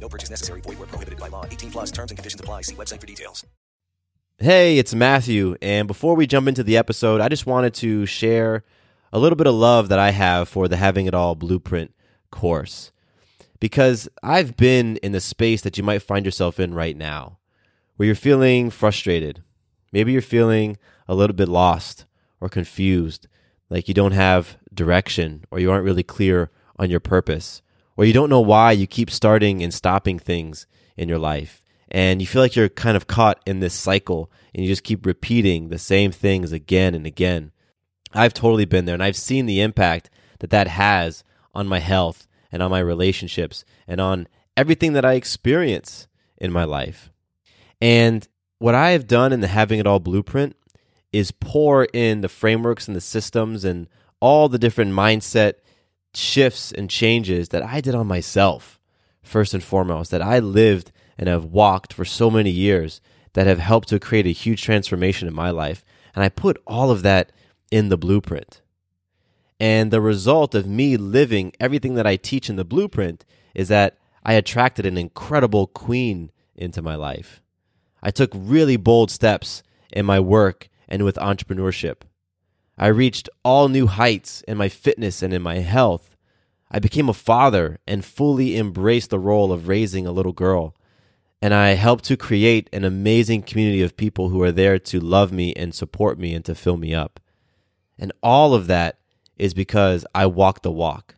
No purchase necessary. Void where prohibited by law. 18 plus terms and conditions apply. See website for details. Hey, it's Matthew. And before we jump into the episode, I just wanted to share a little bit of love that I have for the Having It All Blueprint course. Because I've been in the space that you might find yourself in right now, where you're feeling frustrated. Maybe you're feeling a little bit lost or confused, like you don't have direction or you aren't really clear on your purpose or you don't know why you keep starting and stopping things in your life. And you feel like you're kind of caught in this cycle and you just keep repeating the same things again and again. I've totally been there and I've seen the impact that that has on my health and on my relationships and on everything that I experience in my life. And what I have done in the Having It All blueprint is pour in the frameworks and the systems and all the different mindset shifts and changes that I did on myself, first and foremost, that I lived and have walked for so many years that have helped to create a huge transformation in my life. And I put all of that in the blueprint. And the result of me living everything that I teach in the blueprint is that I attracted an incredible queen into my life. I took really bold steps in my work and with entrepreneurship. I reached all new heights in my fitness and in my health. I became a father and fully embraced the role of raising a little girl. And I helped to create an amazing community of people who are there to love me and support me and to fill me up. And all of that is because I walk the walk.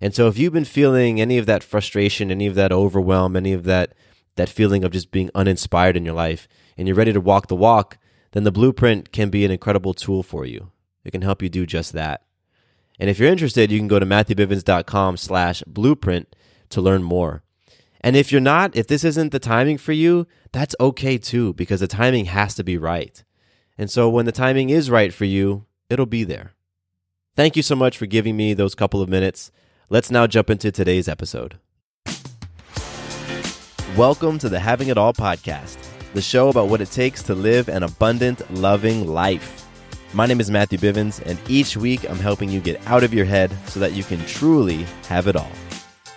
And so if you've been feeling any of that frustration, any of that overwhelm, any of that that feeling of just being uninspired in your life and you're ready to walk the walk, then the blueprint can be an incredible tool for you. It can help you do just that. And if you're interested, you can go to matthewbivens.com slash blueprint to learn more. And if you're not, if this isn't the timing for you, that's okay too, because the timing has to be right. And so when the timing is right for you, it'll be there. Thank you so much for giving me those couple of minutes. Let's now jump into today's episode. Welcome to the Having It All podcast, the show about what it takes to live an abundant, loving life. My name is Matthew Bivens, and each week I'm helping you get out of your head so that you can truly have it all.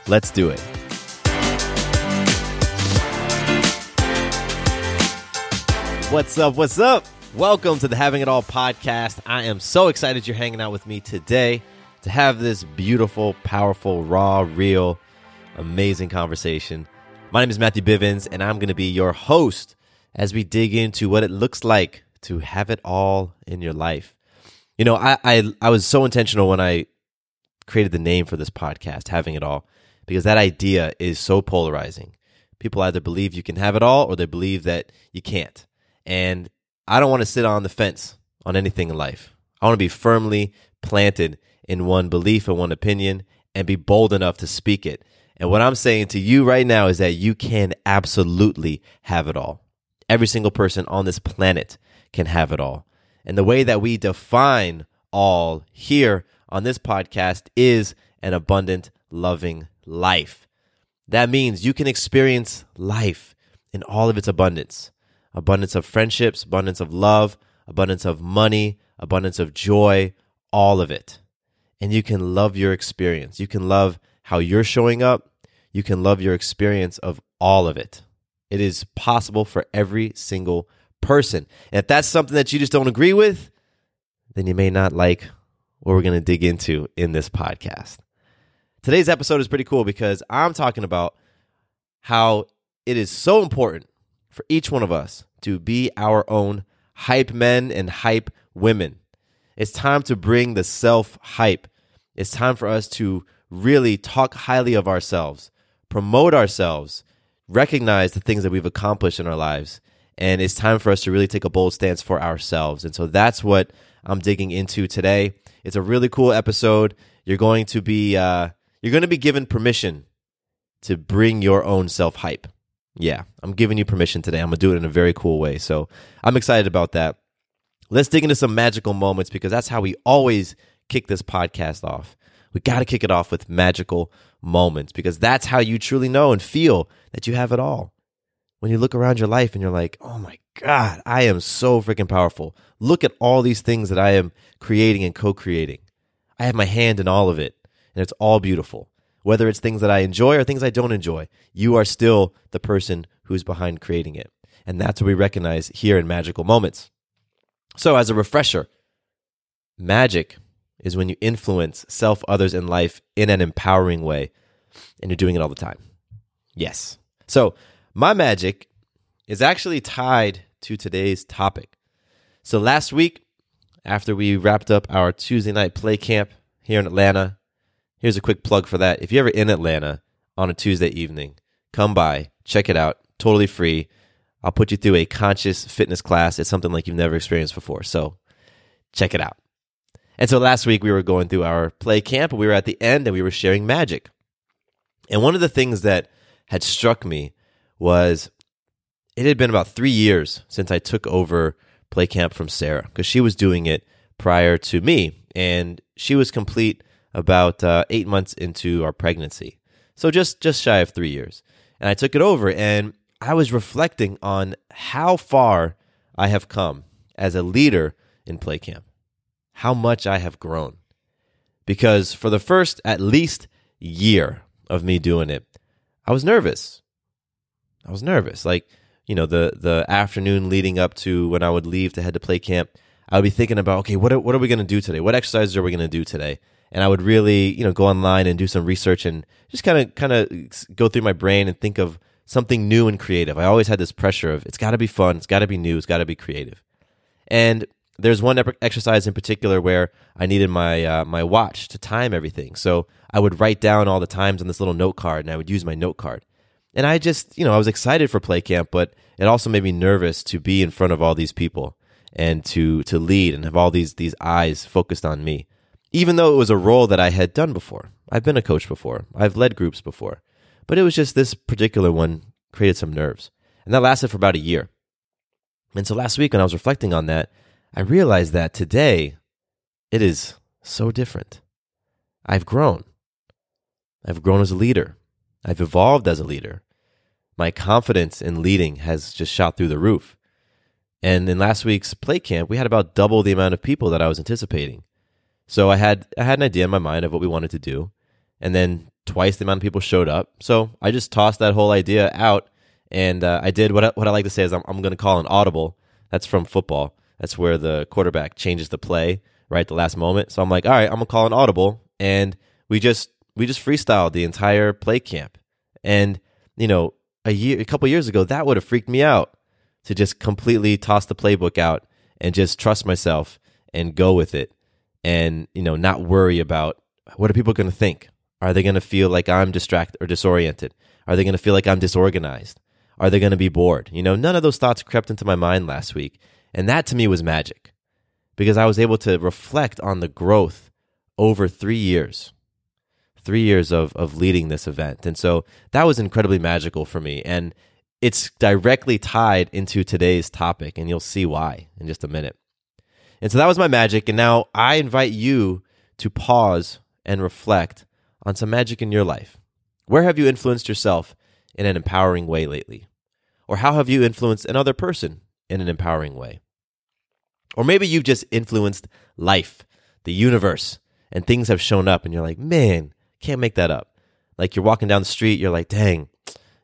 Let's do it. What's up? What's up? Welcome to the Having It All podcast. I am so excited you're hanging out with me today to have this beautiful, powerful, raw, real, amazing conversation. My name is Matthew Bivens, and I'm going to be your host as we dig into what it looks like to have it all in your life. You know, I, I, I was so intentional when I created the name for this podcast, Having It All, because that idea is so polarizing. People either believe you can have it all or they believe that you can't. And I don't want to sit on the fence on anything in life. I want to be firmly planted in one belief and one opinion and be bold enough to speak it. And what I'm saying to you right now is that you can absolutely have it all. Every single person on this planet can have it all. And the way that we define all here on this podcast is an abundant, loving life. That means you can experience life in all of its abundance abundance of friendships, abundance of love, abundance of money, abundance of joy, all of it. And you can love your experience. You can love how you're showing up. You can love your experience of all of it. It is possible for every single person. And if that's something that you just don't agree with, then you may not like what we're going to dig into in this podcast. Today's episode is pretty cool because I'm talking about how it is so important for each one of us to be our own hype men and hype women. It's time to bring the self hype. It's time for us to really talk highly of ourselves, promote ourselves, recognize the things that we've accomplished in our lives. And it's time for us to really take a bold stance for ourselves. And so that's what I'm digging into today. It's a really cool episode. You're going to be uh, you're going to be given permission to bring your own self hype. Yeah, I'm giving you permission today. I'm to do it in a very cool way. So I'm excited about that. Let's dig into some magical moments because that's how we always kick this podcast off. We got to kick it off with magical moments because that's how you truly know and feel that you have it all. When you look around your life and you're like, oh my God, I am so freaking powerful. Look at all these things that I am creating and co creating. I have my hand in all of it, and it's all beautiful. Whether it's things that I enjoy or things I don't enjoy, you are still the person who's behind creating it. And that's what we recognize here in magical moments. So, as a refresher, magic is when you influence self, others, and life in an empowering way, and you're doing it all the time. Yes. So, my magic is actually tied to today's topic. So, last week, after we wrapped up our Tuesday night play camp here in Atlanta, here's a quick plug for that. If you're ever in Atlanta on a Tuesday evening, come by, check it out, totally free. I'll put you through a conscious fitness class. It's something like you've never experienced before. So, check it out. And so last week we were going through our play camp and we were at the end and we were sharing magic. And one of the things that had struck me was it had been about three years since I took over play camp from Sarah because she was doing it prior to me and she was complete about uh, eight months into our pregnancy. So just, just shy of three years. And I took it over and I was reflecting on how far I have come as a leader in play camp how much I have grown. Because for the first at least year of me doing it, I was nervous. I was nervous. Like, you know, the the afternoon leading up to when I would leave to head to play camp, I would be thinking about, okay, what are, what are we going to do today? What exercises are we going to do today? And I would really, you know, go online and do some research and just kind of kind of go through my brain and think of something new and creative. I always had this pressure of it's got to be fun, it's got to be new, it's got to be creative. And there's one exercise in particular where I needed my uh, my watch to time everything. So I would write down all the times on this little note card, and I would use my note card. And I just, you know, I was excited for play camp, but it also made me nervous to be in front of all these people and to to lead and have all these these eyes focused on me. Even though it was a role that I had done before, I've been a coach before, I've led groups before, but it was just this particular one created some nerves, and that lasted for about a year. And so last week, when I was reflecting on that, I realize that today it is so different. I've grown. I've grown as a leader. I've evolved as a leader. My confidence in leading has just shot through the roof. And in last week's play camp, we had about double the amount of people that I was anticipating. So I had I had an idea in my mind of what we wanted to do, and then twice the amount of people showed up. So I just tossed that whole idea out, and uh, I did what I, what I like to say is I'm, I'm going to call an audible. That's from football. That's where the quarterback changes the play right at the last moment. So I'm like, all right, I'm gonna call an audible, and we just we just freestyled the entire play camp. And you know, a year, a couple years ago, that would have freaked me out to just completely toss the playbook out and just trust myself and go with it, and you know, not worry about what are people to think. Are they to feel like I'm distracted or disoriented? Are they to feel like I'm disorganized? Are they going to be bored? You know, none of those thoughts crept into my mind last week. And that to me was magic because I was able to reflect on the growth over three years, three years of, of leading this event. And so that was incredibly magical for me. And it's directly tied into today's topic, and you'll see why in just a minute. And so that was my magic. And now I invite you to pause and reflect on some magic in your life. Where have you influenced yourself in an empowering way lately? Or how have you influenced another person in an empowering way? Or maybe you've just influenced life, the universe, and things have shown up and you're like, man, can't make that up. Like you're walking down the street, you're like, dang,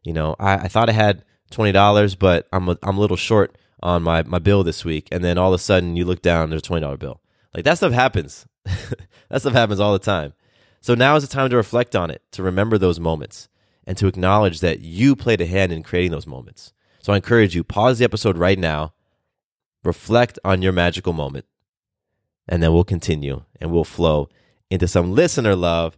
you know, I, I thought I had $20, but I'm a, I'm a little short on my, my bill this week. And then all of a sudden you look down, there's a $20 bill. Like that stuff happens. that stuff happens all the time. So now is the time to reflect on it, to remember those moments, and to acknowledge that you played a hand in creating those moments. So I encourage you, pause the episode right now, reflect on your magical moment, and then we'll continue and we'll flow into some listener love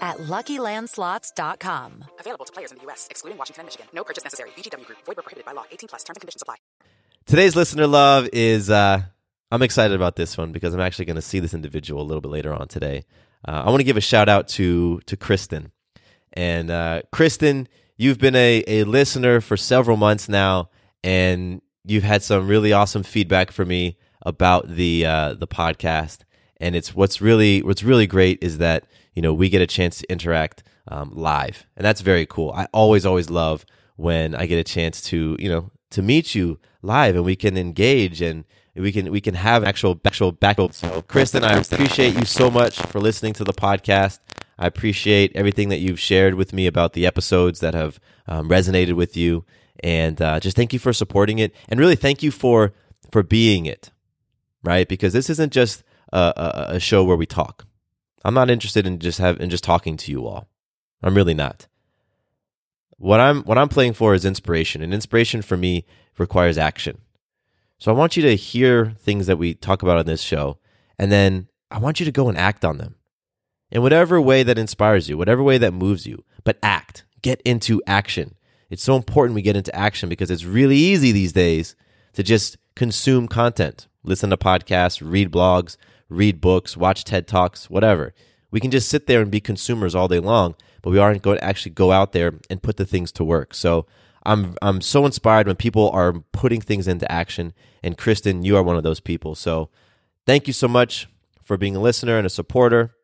at LuckyLandSlots.com. Available to players in the U.S., excluding Washington and Michigan. No purchase necessary. VGW Group. Void were prohibited by law. 18 plus. Terms and conditions apply. Today's listener love is uh, I'm excited about this one because I'm actually going to see this individual a little bit later on today. Uh, I want to give a shout out to to Kristen, and uh, Kristen, you've been a, a listener for several months now, and you've had some really awesome feedback for me about the uh, the podcast. And it's what's really what's really great is that you know we get a chance to interact um, live, and that's very cool. I always always love when I get a chance to you know to meet you live, and we can engage and we can we can have actual actual back. So, Kristen, I appreciate you so much for listening to the podcast. I appreciate everything that you've shared with me about the episodes that have um, resonated with you, and uh, just thank you for supporting it, and really thank you for for being it, right? Because this isn't just a, a, a show where we talk. I'm not interested in just have in just talking to you all. I'm really not. What I'm what I'm playing for is inspiration, and inspiration for me requires action. So I want you to hear things that we talk about on this show, and then I want you to go and act on them. In whatever way that inspires you, whatever way that moves you, but act. Get into action. It's so important we get into action because it's really easy these days to just consume content, listen to podcasts, read blogs, read books, watch TED Talks, whatever. We can just sit there and be consumers all day long, but we aren't going to actually go out there and put the things to work. So I'm I'm so inspired when people are putting things into action. And Kristen, you are one of those people. So thank you so much for being a listener and a supporter.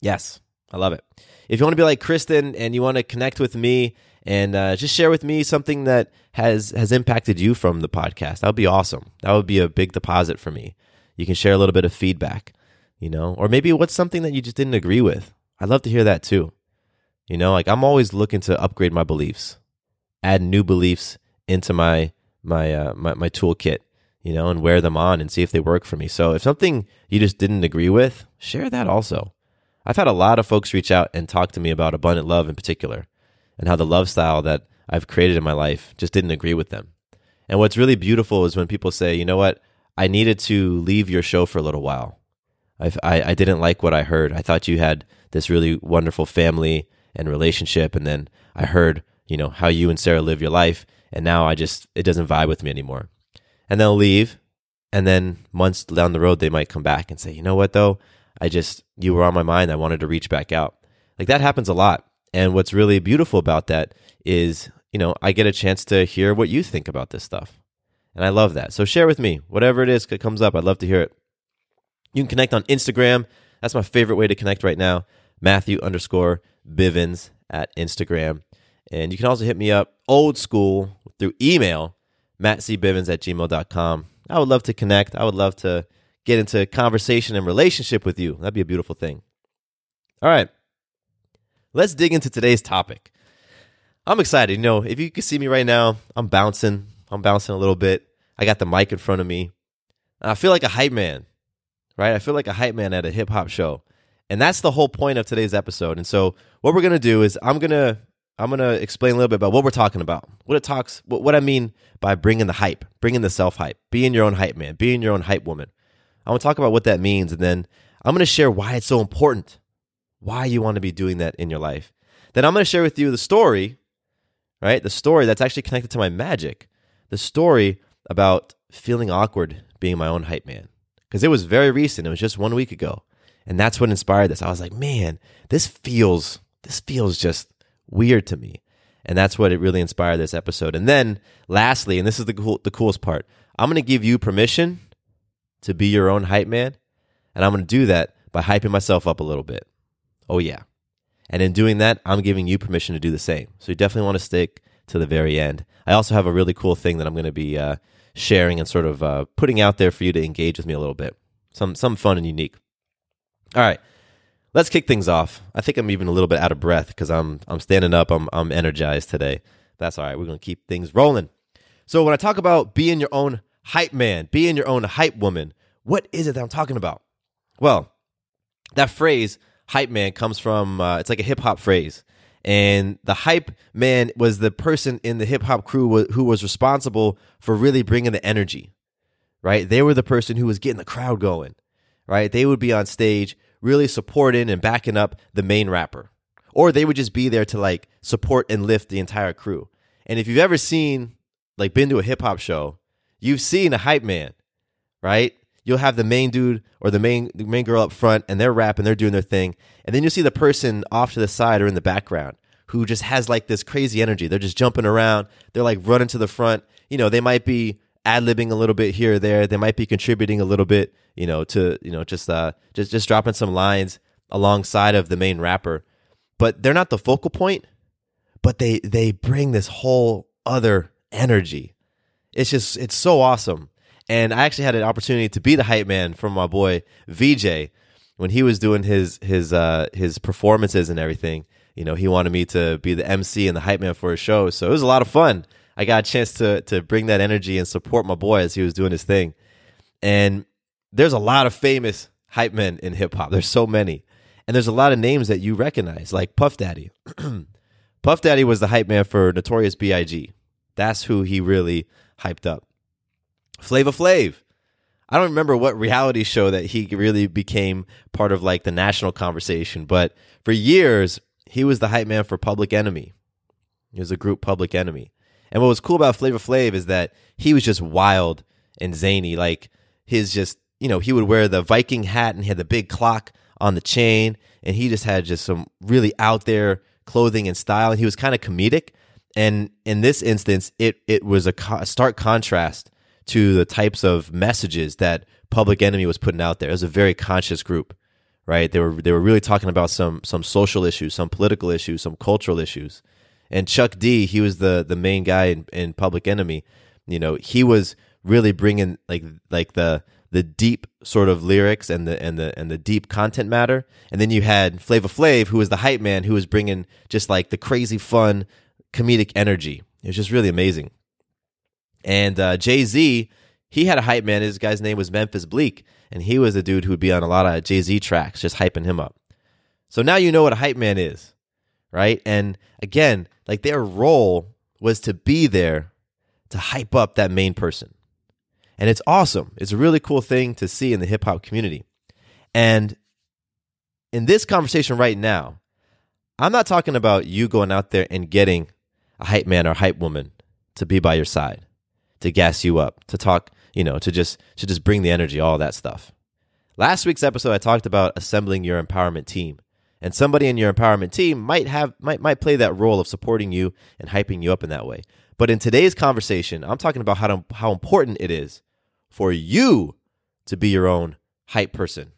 Yes, I love it. If you want to be like Kristen and you want to connect with me and uh, just share with me something that has has impacted you from the podcast, that would be awesome. That would be a big deposit for me. You can share a little bit of feedback, you know, or maybe what's something that you just didn't agree with. I'd love to hear that too. You know, like I'm always looking to upgrade my beliefs, add new beliefs into my my uh, my, my toolkit, you know, and wear them on and see if they work for me. So if something you just didn't agree with, share that also. I've had a lot of folks reach out and talk to me about abundant love in particular and how the love style that I've created in my life just didn't agree with them. And what's really beautiful is when people say, you know what, I needed to leave your show for a little while. I, I, I didn't like what I heard. I thought you had this really wonderful family and relationship. And then I heard, you know, how you and Sarah live your life. And now I just, it doesn't vibe with me anymore. And they'll leave. And then months down the road, they might come back and say, you know what, though? I just, you were on my mind. I wanted to reach back out. Like that happens a lot. And what's really beautiful about that is, you know, I get a chance to hear what you think about this stuff. And I love that. So share with me whatever it is that comes up. I'd love to hear it. You can connect on Instagram. That's my favorite way to connect right now. Matthew underscore Bivens at Instagram. And you can also hit me up old school through email, mattcbivens at gmail.com. I would love to connect. I would love to get into conversation and relationship with you. That'd be a beautiful thing. All right. Let's dig into today's topic. I'm excited. You know, if you can see me right now, I'm bouncing. I'm bouncing a little bit. I got the mic in front of me. I feel like a hype man, right? I feel like a hype man at a hip hop show. And that's the whole point of today's episode. And so what we're going to do is I'm going to I'm going to explain a little bit about what we're talking about. What it talks what, what I mean by bringing the hype, bringing the self-hype, being your own hype man, being your own hype woman. I want to talk about what that means and then I'm going to share why it's so important. Why you want to be doing that in your life. Then I'm going to share with you the story, right? The story that's actually connected to my magic. The story about feeling awkward being my own hype man because it was very recent. It was just one week ago. And that's what inspired this. I was like, man, this feels, this feels just weird to me. And that's what it really inspired this episode. And then lastly, and this is the cool, the coolest part, I'm going to give you permission to be your own hype man. And I'm going to do that by hyping myself up a little bit. Oh, yeah. And in doing that, I'm giving you permission to do the same. So you definitely want to stick to the very end. I also have a really cool thing that I'm going to be uh, sharing and sort of uh, putting out there for you to engage with me a little bit. Some some fun and unique. All right, let's kick things off. I think I'm even a little bit out of breath because I'm I'm standing up. I'm I'm energized today. That's all right. We're going to keep things rolling. So when I talk about being your own hype man, being your own hype woman, what is it that I'm talking about? Well, that phrase hype man comes from uh, it's like a hip hop phrase and the hype man was the person in the hip hop crew who was responsible for really bringing the energy right? They were the person who was getting the crowd going right? They would be on stage really supporting and backing up the main rapper. Or they would just be there to like support and lift the entire crew. And if you've ever seen like been to a hip hop show you've seen a hype man right you'll have the main dude or the main the main girl up front and they're rapping, they're doing their thing. And then you'll see the person off to the side or in the background who just has like this crazy energy. They're just jumping around. They're like running to the front. You know, they might be ad libbing a little bit here or there. They might be contributing a little bit, you know, to, you know, just uh just just dropping some lines alongside of the main rapper. But they're not the focal point, but they they bring this whole other energy. It's just it's so awesome. And I actually had an opportunity to be the hype man for my boy VJ when he was doing his his uh, his performances and everything. You know, he wanted me to be the MC and the hype man for his show, so it was a lot of fun. I got a chance to to bring that energy and support my boy as he was doing his thing. And there's a lot of famous hype men in hip hop. There's so many, and there's a lot of names that you recognize, like Puff Daddy. Puff Daddy was the hype man for Notorious B.I.G. That's who he really hyped up. Flavor Flav. I don't remember what reality show that he really became part of like the national conversation, but for years he was the hype man for Public Enemy. He was a group Public Enemy. And what was cool about Flavor Flav is that he was just wild and zany. Like his just, you know, he would wear the Viking hat and he had the big clock on the chain and he just had just some really out there clothing and style and he was kind of comedic. And in this instance, it it was a, co- a stark contrast to the types of messages that Public Enemy was putting out there. It was a very conscious group, right? They were they were really talking about some some social issues, some political issues, some cultural issues. And Chuck D, he was the the main guy in, in Public Enemy. You know, he was really bringing like like the the deep sort of lyrics and the and the and the deep content matter. And then you had Flavor Flav, who was the hype man, who was bringing just like the crazy fun comedic energy. It was just really amazing. And uh, Jay Z, he had a hype man. His guy's name was Memphis Bleek, and he was the dude who would be on a lot of Jay Z tracks, just hyping him up. So now you know what a hype man is, right? And again, like their role was to be there to hype up that main person. And it's awesome. It's a really cool thing to see in the hip hop community. And in this conversation right now, I'm not talking about you going out there and getting a hype man or hype woman to be by your side to gas you up, to talk, you know, to just to just bring the energy, all that stuff. Last week's episode I talked about assembling your empowerment team. And somebody in your empowerment team might have might might play that role of supporting you and hyping you up in that way. But in today's conversation, I'm talking about how to, how important it is for you to be your own hype person.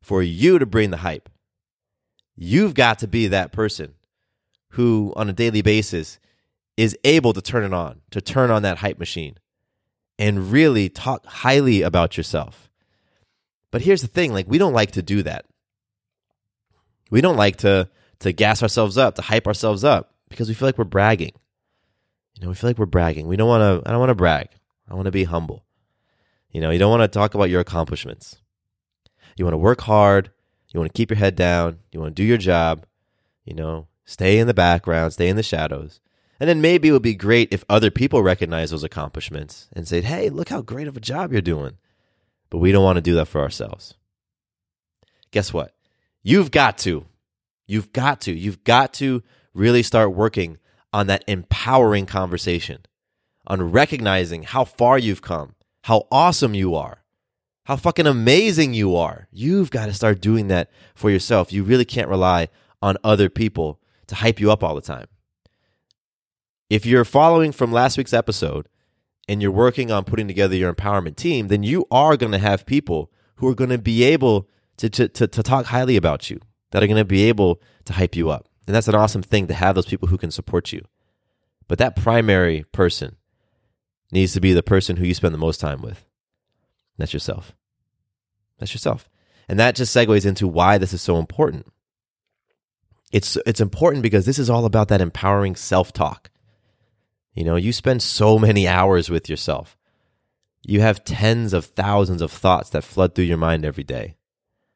For you to bring the hype. You've got to be that person who on a daily basis is able to turn it on, to turn on that hype machine and really talk highly about yourself. But here's the thing, like we don't like to do that. We don't like to to gas ourselves up, to hype ourselves up because we feel like we're bragging. You know, we feel like we're bragging. We don't want to I don't want to brag. I want to be humble. You know, you don't want to talk about your accomplishments. You want to work hard, you want to keep your head down, you want to do your job, you know, stay in the background, stay in the shadows. And then maybe it would be great if other people recognize those accomplishments and say, hey, look how great of a job you're doing. But we don't want to do that for ourselves. Guess what? You've got to. You've got to. You've got to really start working on that empowering conversation, on recognizing how far you've come, how awesome you are, how fucking amazing you are. You've got to start doing that for yourself. You really can't rely on other people to hype you up all the time. If you're following from last week's episode and you're working on putting together your empowerment team, then you are going to have people who are going to be able to, to, to, to talk highly about you, that are going to be able to hype you up. And that's an awesome thing to have those people who can support you. But that primary person needs to be the person who you spend the most time with. That's yourself. That's yourself. And that just segues into why this is so important. It's it's important because this is all about that empowering self-talk. You know, you spend so many hours with yourself. You have tens of thousands of thoughts that flood through your mind every day.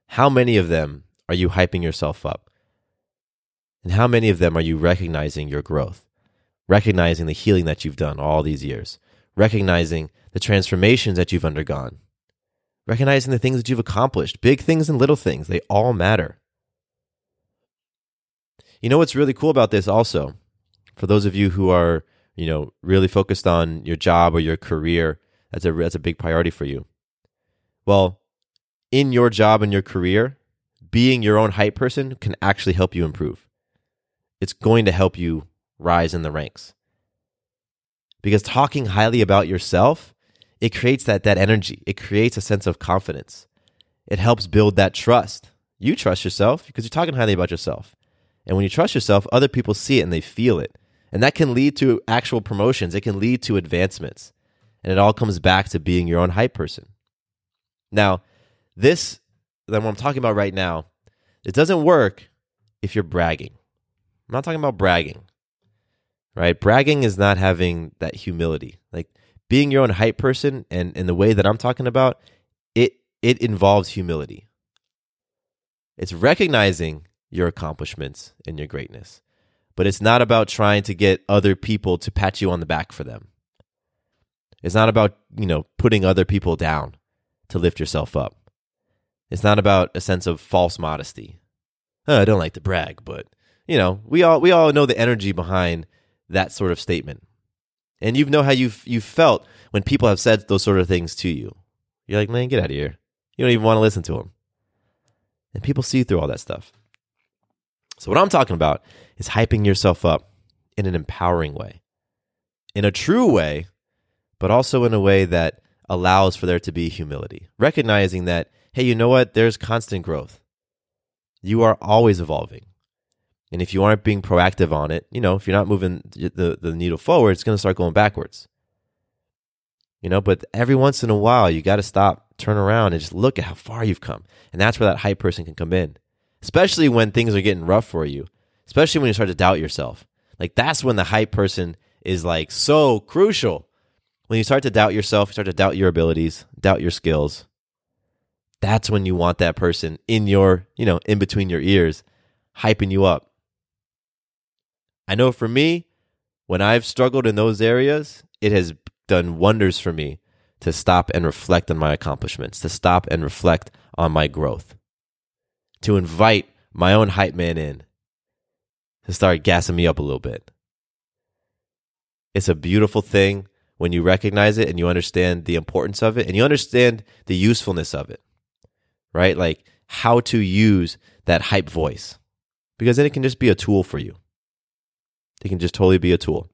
How many of them are you hyping yourself up? And how many of them are you recognizing your growth? Recognizing the healing that you've done all these years? Recognizing the transformations that you've undergone? Recognizing the things that you've accomplished, big things and little things, they all matter. You know what's really cool about this also? For those of you who are, you know, really focused on your job or your career, that's a that's a big priority for you. Well, in your job and your career, being your own hype person can actually help you improve. It's going to help you rise in the ranks. Because talking highly about yourself it creates that that energy. It creates a sense of confidence. It helps build that trust. You trust yourself because you're talking highly about yourself. And when you trust yourself, other people see it and they feel it. And that can lead to actual promotions. It can lead to advancements. And it all comes back to being your own hype person. Now, this that what I'm talking about right now, it doesn't work if you're bragging. I'm not talking about bragging. Right? Bragging is not having that humility. Like being your own hype person and in the way that I'm talking about, it it involves humility. It's recognizing your accomplishments and your greatness. But it's not about trying to get other people to pat you on the back for them. It's not about, you know, putting other people down to lift yourself up. It's not about a sense of false modesty. Oh, I don't like to brag, but you know, we all we all know the energy behind that sort of statement. And you know how you've, you felt when people have said those sort of things to you. You're like, man, get out of here. You don't even want to listen to them. And people see through all that stuff. So, what I'm talking about is hyping yourself up in an empowering way, in a true way, but also in a way that allows for there to be humility, recognizing that, hey, you know what? There's constant growth. You are always evolving. And if you aren't being proactive on it, you know, if you're not moving the, the needle forward, it's going to start going backwards. You know, but every once in a while, you got to stop, turn around, and just look at how far you've come. And that's where that hype person can come in, especially when things are getting rough for you, especially when you start to doubt yourself. Like, that's when the hype person is like so crucial. When you start to doubt yourself, you start to doubt your abilities, doubt your skills. That's when you want that person in your, you know, in between your ears, hyping you up I know for me, when I've struggled in those areas, it has done wonders for me to stop and reflect on my accomplishments, to stop and reflect on my growth, to invite my own hype man in, to start gassing me up a little bit. It's a beautiful thing when you recognize it and you understand the importance of it and you understand the usefulness of it, right? Like how to use that hype voice because then it can just be a tool for you. It can just totally be a tool.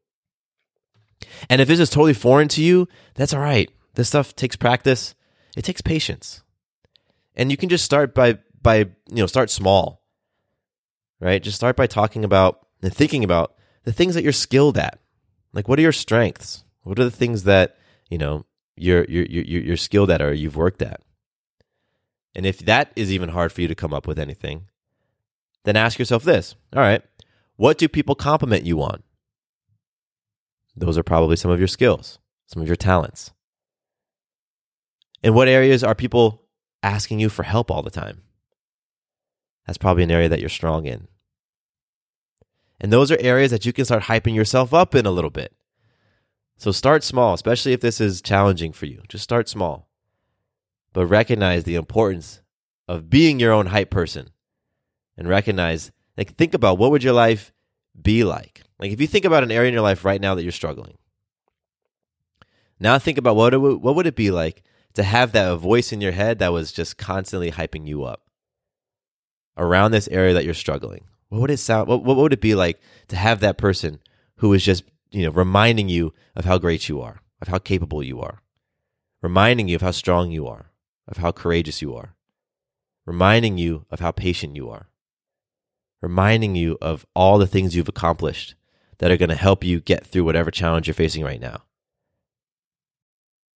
And if this is totally foreign to you, that's all right. This stuff takes practice. It takes patience. And you can just start by by, you know, start small. Right? Just start by talking about and thinking about the things that you're skilled at. Like what are your strengths? What are the things that, you know, you're you're you're, you're skilled at or you've worked at? And if that is even hard for you to come up with anything, then ask yourself this. All right. What do people compliment you on? Those are probably some of your skills, some of your talents. In what areas are people asking you for help all the time? That's probably an area that you're strong in. And those are areas that you can start hyping yourself up in a little bit. So start small, especially if this is challenging for you. Just start small. But recognize the importance of being your own hype person and recognize like, think about what would your life be like? Like, if you think about an area in your life right now that you're struggling, now think about what it would, what would it be like to have that voice in your head that was just constantly hyping you up around this area that you're struggling? What would it sound? What, what would it be like to have that person who is just you know reminding you of how great you are, of how capable you are, reminding you of how strong you are, of how courageous you are, reminding you of how patient you are, reminding you of all the things you've accomplished that are going to help you get through whatever challenge you're facing right now.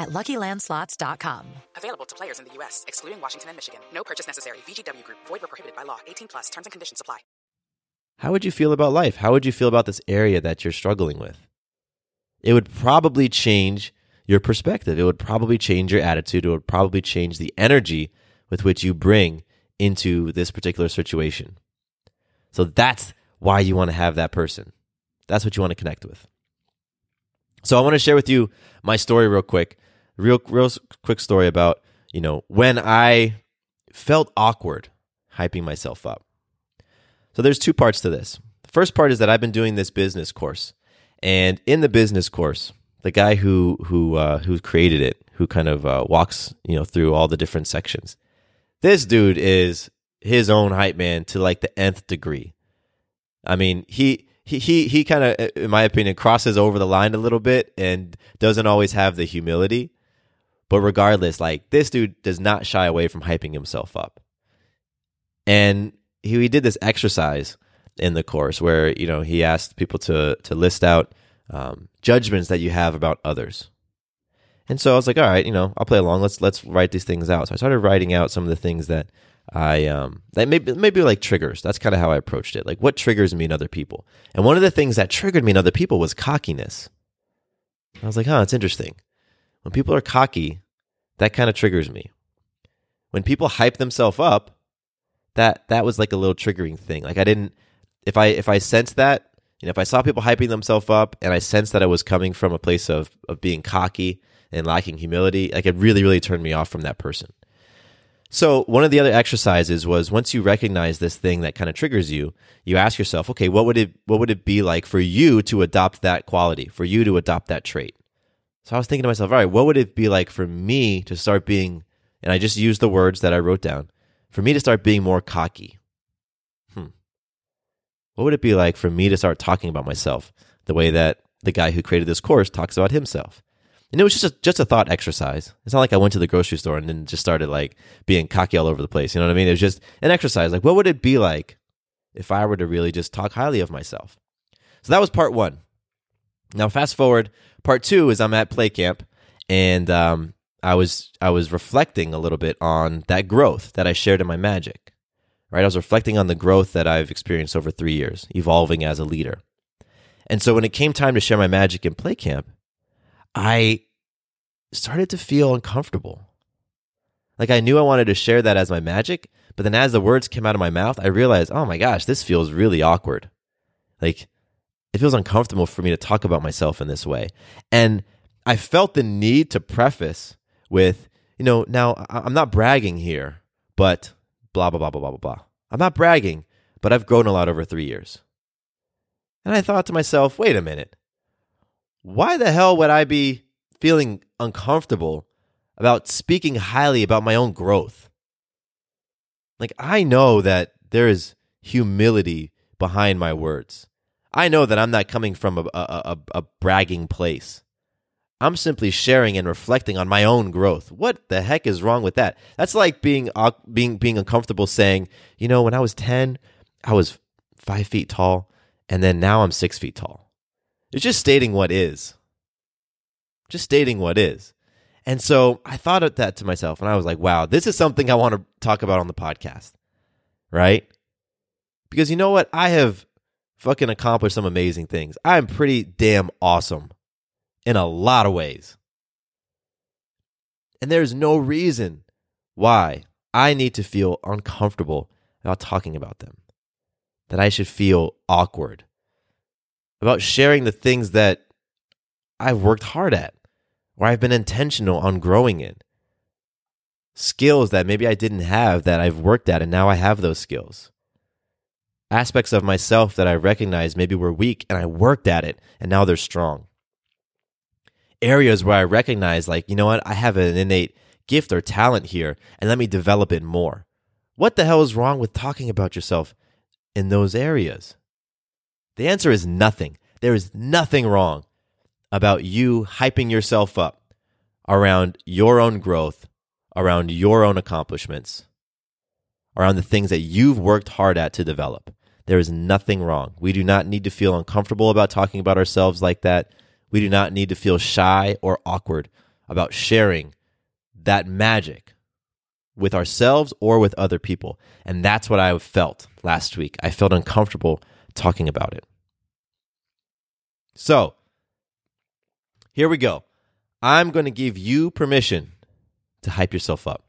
at LuckyLandSlots.com. Available to players in the U.S., excluding Washington and Michigan. No purchase necessary. VGW Group. Void where prohibited by law. 18 plus. Terms and conditions apply. How would you feel about life? How would you feel about this area that you're struggling with? It would probably change your perspective. It would probably change your attitude. It would probably change the energy with which you bring into this particular situation. So that's why you want to have that person. That's what you want to connect with. So I want to share with you my story real quick. Real real quick story about, you know, when I felt awkward hyping myself up. So there's two parts to this. The first part is that I've been doing this business course. And in the business course, the guy who who uh, who created it, who kind of uh, walks, you know, through all the different sections. This dude is his own hype man to like the nth degree. I mean, he he he he kind of, in my opinion, crosses over the line a little bit and doesn't always have the humility. But regardless, like this dude does not shy away from hyping himself up. And he, he did this exercise in the course where you know he asked people to to list out um, judgments that you have about others. And so I was like, all right, you know, I'll play along. Let's let's write these things out. So I started writing out some of the things that I um that maybe maybe like triggers. That's kind of how I approached it. Like what triggers me in other people. And one of the things that triggered me in other people was cockiness. I was like, huh, it's interesting. When people are cocky, that kind of triggers me. When people hype themselves up, that that was like a little triggering thing. Like I didn't if I if I sensed that, you know, if I saw people hyping themselves up and I sensed that I was coming from a place of of being cocky and lacking humility, like it really really turned me off from that person. So one of the other exercises was once you recognize this thing that kind of triggers you, you ask yourself, okay, what would it what would it be like for you to adopt that quality, for you to adopt that trait? So I was thinking to myself, all right, what would it be like for me to start being and I just used the words that I wrote down, for me to start being more cocky. Hmm. What would it be like for me to start talking about myself the way that the guy who created this course talks about himself? And it was just a, just a thought exercise. It's not like I went to the grocery store and then just started like being cocky all over the place. You know what I mean? It was just an exercise. Like, what would it be like if I were to really just talk highly of myself? So that was part one. Now, fast forward, part two is I'm at play camp and um, I was I was reflecting a little bit on that growth that I shared in my magic. Right? I was reflecting on the growth that I've experienced over three years, evolving as a leader. And so when it came time to share my magic in play camp, I started to feel uncomfortable. Like I knew I wanted to share that as my magic, but then as the words came out of my mouth, I realized, oh my gosh, this feels really awkward. Like it feels uncomfortable for me to talk about myself in this way. And I felt the need to preface with, you know, now I'm not bragging here, but blah, blah, blah, blah, blah, blah. I'm not bragging, but I've grown a lot over three years. And I thought to myself, wait a minute why the hell would I be feeling uncomfortable about speaking highly about my own growth? Like, I know that there is humility behind my words. I know that I'm not coming from a, a, a, a bragging place. I'm simply sharing and reflecting on my own growth. What the heck is wrong with that? That's like being being being uncomfortable saying, you know, when I was 10, I was five feet tall, and then now I'm six feet tall. It's just stating what is. Just stating what is. And so I thought of that to myself and I was like, wow, this is something I want to talk about on the podcast. Right? Because you know what? I have fucking accomplished some amazing things. I'm pretty damn awesome in a lot of ways. And there's no reason why I need to feel uncomfortable about talking about them, that I should feel awkward about sharing the things that I've worked hard at, or I've been intentional on growing in. Skills that maybe I didn't have that I've worked at, and now I have those skills. Aspects of myself that I recognized maybe were weak, and I worked at it, and now they're strong. Areas where I recognize, like, you know what, I have an innate gift or talent here, and let me develop it more. What the hell is wrong with talking about yourself in those areas? The answer is nothing. There is nothing wrong about you hyping yourself up around your own growth, around your own accomplishments, around the things that you've worked hard at to develop. There is nothing wrong. We do not need to feel uncomfortable about talking about ourselves like that. We do not need to feel shy or awkward about sharing that magic with ourselves or with other people. And that's what I felt last week. I felt uncomfortable talking about it. So, here we go. I'm going to give you permission to hype yourself up.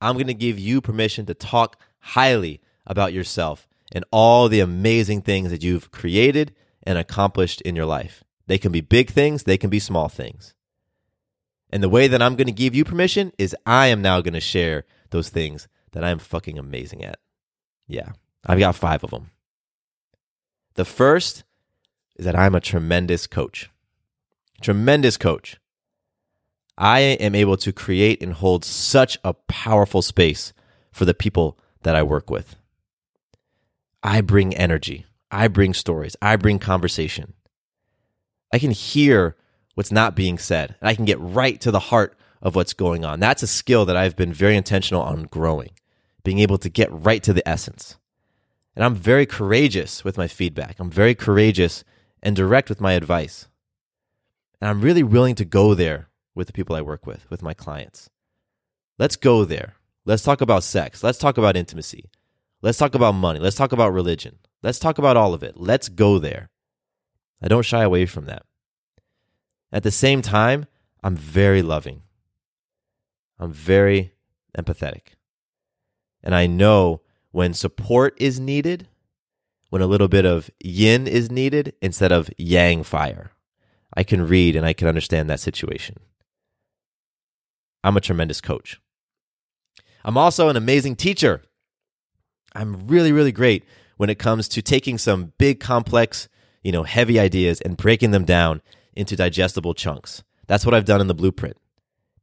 I'm going to give you permission to talk highly about yourself and all the amazing things that you've created and accomplished in your life. They can be big things, they can be small things. And the way that I'm going to give you permission is I am now going to share those things that I'm fucking amazing at. Yeah, I've got five of them. The first is that I'm a tremendous coach. Tremendous coach. I am able to create and hold such a powerful space for the people that I work with. I bring energy. I bring stories. I bring conversation. I can hear what's not being said, and I can get right to the heart of what's going on. That's a skill that I've been very intentional on growing, being able to get right to the essence. And I'm very courageous with my feedback. I'm very courageous and direct with my advice. And I'm really willing to go there with the people I work with, with my clients. Let's go there. Let's talk about sex. Let's talk about intimacy. Let's talk about money. Let's talk about religion. Let's talk about all of it. Let's go there. I don't shy away from that. At the same time, I'm very loving. I'm very empathetic. And I know when support is needed, when a little bit of yin is needed instead of yang fire. I can read and I can understand that situation. I'm a tremendous coach. I'm also an amazing teacher. I'm really, really great when it comes to taking some big, complex, you know, heavy ideas and breaking them down into digestible chunks. That's what I've done in the blueprint.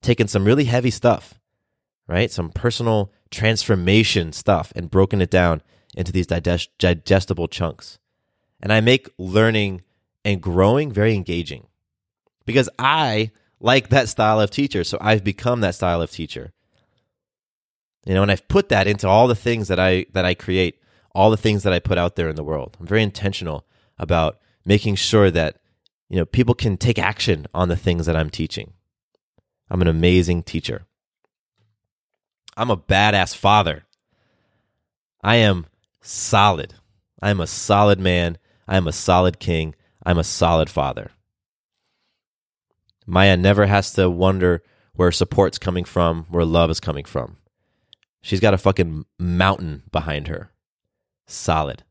Taken some really heavy stuff, right? Some personal transformation stuff and broken it down into these digest- digestible chunks. And I make learning and growing very engaging because I like that style of teacher. So I've become that style of teacher. You know, and I've put that into all the things that I that I create, all the things that I put out there in the world. I'm very intentional about making sure that you know people can take action on the things that I'm teaching. I'm an amazing teacher. I'm a badass father. I am solid. I am a solid man. I am a solid king. I'm a solid father. Maya never has to wonder where support's coming from, where love is coming from. She's got a fucking mountain behind her. Solid.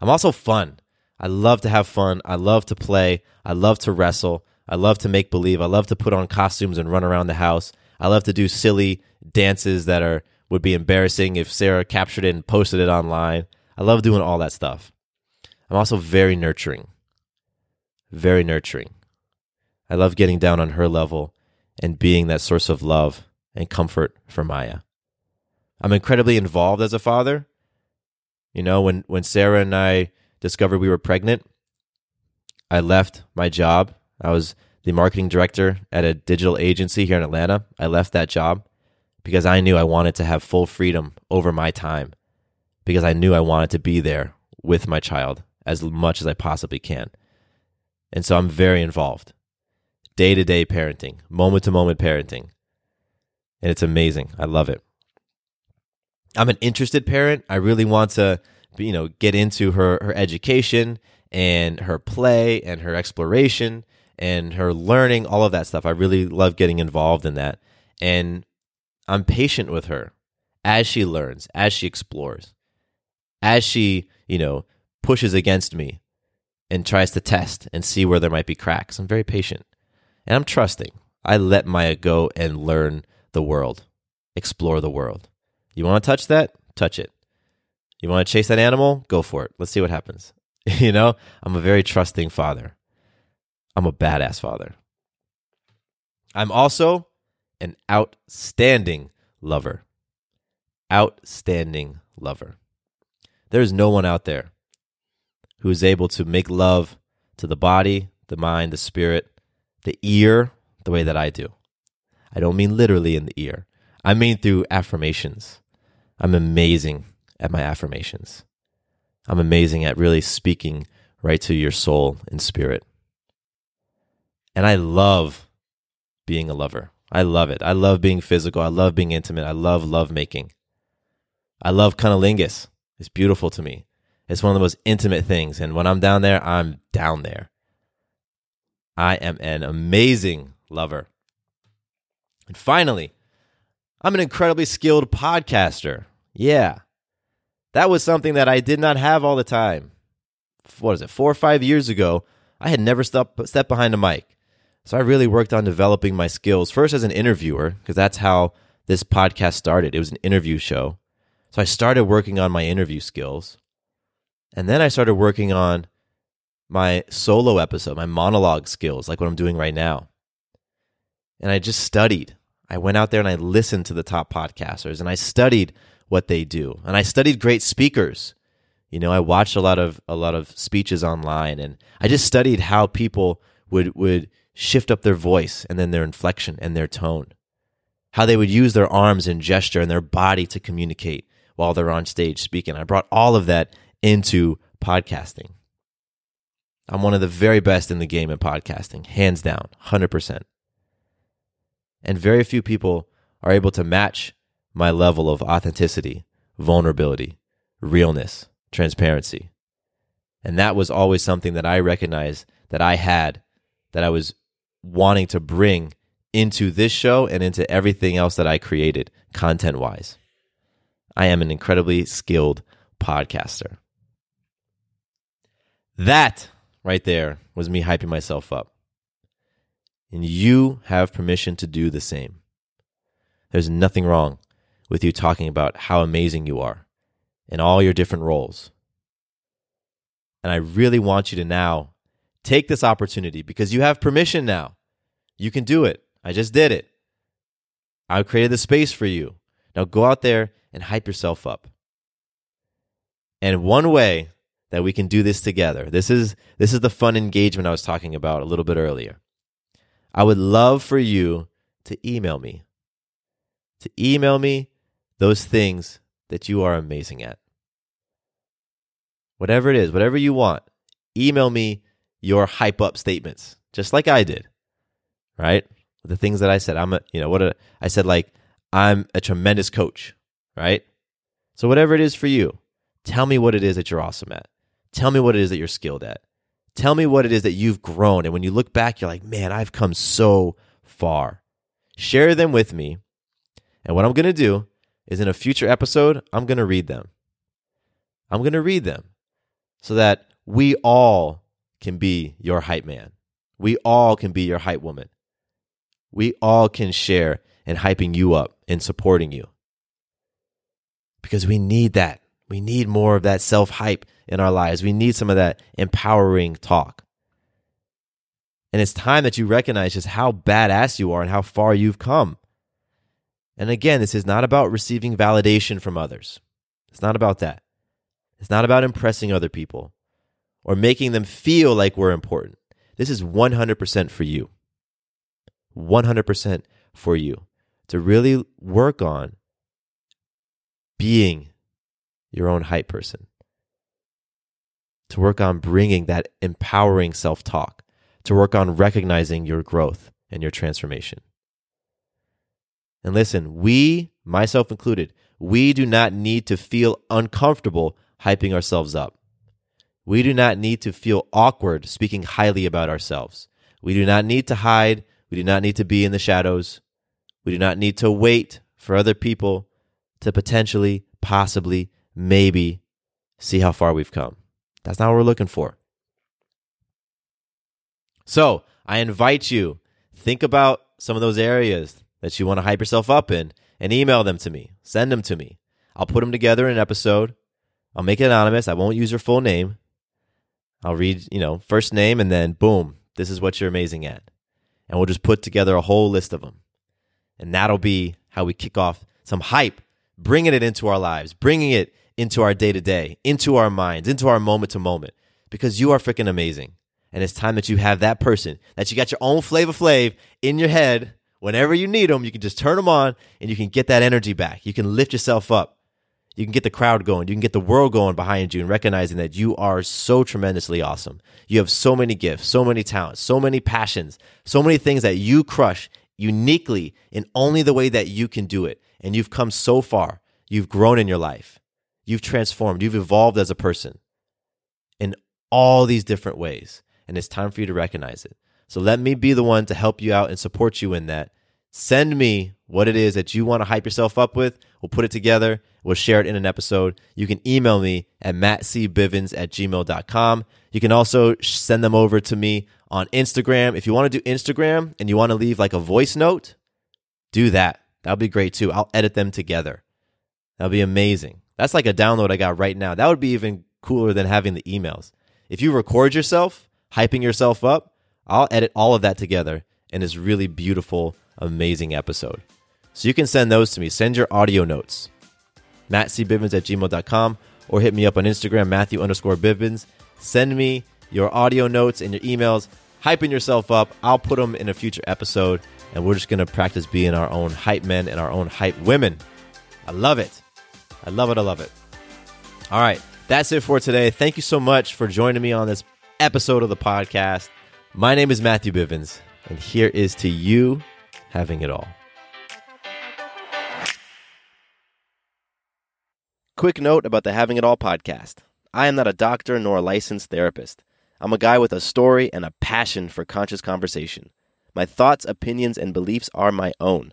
I'm also fun. I love to have fun. I love to play. I love to wrestle. I love to make believe. I love to put on costumes and run around the house. I love to do silly dances that are would be embarrassing if Sarah captured it and posted it online. I love doing all that stuff. I'm also very nurturing. Very nurturing. I love getting down on her level and being that source of love and comfort for Maya. I'm incredibly involved as a father. You know, when, when Sarah and I discovered we were pregnant, I left my job. I was the marketing director at a digital agency here in Atlanta. I left that job because I knew I wanted to have full freedom over my time because I knew I wanted to be there with my child as much as I possibly can. And so I'm very involved. Day to day parenting, moment to moment parenting. And it's amazing. I love it. I'm an interested parent. I really want to, you know, get into her her education and her play and her exploration and her learning, all of that stuff. I really love getting involved in that. And I'm patient with her as she learns, as she explores, as she, you know, pushes against me and tries to test and see where there might be cracks. I'm very patient and I'm trusting. I let Maya go and learn the world, explore the world. You want to touch that? Touch it. You want to chase that animal? Go for it. Let's see what happens. you know, I'm a very trusting father. I'm a badass father. I'm also an outstanding lover. Outstanding lover. There's no one out there who is able to make love to the body, the mind, the spirit, the ear, the way that I do. I don't mean literally in the ear, I mean through affirmations. I'm amazing at my affirmations. I'm amazing at really speaking right to your soul and spirit. And I love being a lover. I love it. I love being physical. I love being intimate. I love love making. I love cunnilingus. It's beautiful to me. It's one of the most intimate things. And when I'm down there, I'm down there. I am an amazing lover. And finally, I'm an incredibly skilled podcaster. Yeah. That was something that I did not have all the time. What is it, four or five years ago? I had never stepped, stepped behind a mic. So I really worked on developing my skills, first as an interviewer, because that's how this podcast started. It was an interview show. So I started working on my interview skills. And then I started working on my solo episode, my monologue skills, like what I'm doing right now. And I just studied. I went out there and I listened to the top podcasters and I studied what they do. And I studied great speakers. You know, I watched a lot of a lot of speeches online and I just studied how people would would shift up their voice and then their inflection and their tone. How they would use their arms and gesture and their body to communicate while they're on stage speaking. I brought all of that into podcasting. I'm one of the very best in the game in podcasting, hands down, 100%. And very few people are able to match my level of authenticity, vulnerability, realness, transparency. And that was always something that I recognized that I had, that I was wanting to bring into this show and into everything else that I created content wise. I am an incredibly skilled podcaster. That right there was me hyping myself up. And you have permission to do the same. There's nothing wrong with you talking about how amazing you are in all your different roles. And I really want you to now take this opportunity because you have permission now. You can do it. I just did it. I created the space for you. Now go out there and hype yourself up. And one way that we can do this together. This is this is the fun engagement I was talking about a little bit earlier. I would love for you to email me. To email me those things that you are amazing at. Whatever it is, whatever you want, email me your hype up statements, just like I did. Right? The things that I said, I'm a, you know, what a, I said like I'm a tremendous coach, right? So whatever it is for you, tell me what it is that you're awesome at. Tell me what it is that you're skilled at. Tell me what it is that you've grown. And when you look back, you're like, man, I've come so far. Share them with me. And what I'm going to do is in a future episode, I'm going to read them. I'm going to read them so that we all can be your hype man. We all can be your hype woman. We all can share in hyping you up and supporting you. Because we need that. We need more of that self hype in our lives. We need some of that empowering talk. And it's time that you recognize just how badass you are and how far you've come. And again, this is not about receiving validation from others. It's not about that. It's not about impressing other people or making them feel like we're important. This is 100% for you. 100% for you to really work on being your own hype person, to work on bringing that empowering self talk, to work on recognizing your growth and your transformation. And listen, we, myself included, we do not need to feel uncomfortable hyping ourselves up. We do not need to feel awkward speaking highly about ourselves. We do not need to hide. We do not need to be in the shadows. We do not need to wait for other people to potentially, possibly, maybe see how far we've come. That's not what we're looking for. So I invite you, think about some of those areas that you want to hype yourself up in and email them to me. Send them to me. I'll put them together in an episode. I'll make it anonymous. I won't use your full name. I'll read, you know, first name and then boom, this is what you're amazing at. And we'll just put together a whole list of them. And that'll be how we kick off some hype, bringing it into our lives, bringing it into our day to day, into our minds, into our moment to moment, because you are freaking amazing. And it's time that you have that person, that you got your own Flavor Flav in your head. Whenever you need them, you can just turn them on and you can get that energy back. You can lift yourself up. You can get the crowd going. You can get the world going behind you and recognizing that you are so tremendously awesome. You have so many gifts, so many talents, so many passions, so many things that you crush uniquely in only the way that you can do it. And you've come so far. You've grown in your life. You've transformed. You've evolved as a person in all these different ways. And it's time for you to recognize it. So let me be the one to help you out and support you in that. Send me what it is that you want to hype yourself up with. We'll put it together. We'll share it in an episode. You can email me at mattcbivens at gmail.com. You can also send them over to me on Instagram. If you want to do Instagram and you want to leave like a voice note, do that. That'll be great too. I'll edit them together. That'll be amazing. That's like a download I got right now. That would be even cooler than having the emails. If you record yourself, hyping yourself up, I'll edit all of that together in this really beautiful, amazing episode. So you can send those to me. Send your audio notes. MattCBivens at gmail.com or hit me up on Instagram, Matthew underscore Bivens. Send me your audio notes and your emails, hyping yourself up. I'll put them in a future episode, and we're just going to practice being our own hype men and our own hype women. I love it. I love it. I love it. All right. That's it for today. Thank you so much for joining me on this episode of the podcast. My name is Matthew Bivens, and here is to you having it all. Quick note about the Having It All podcast. I am not a doctor nor a licensed therapist. I'm a guy with a story and a passion for conscious conversation. My thoughts, opinions, and beliefs are my own.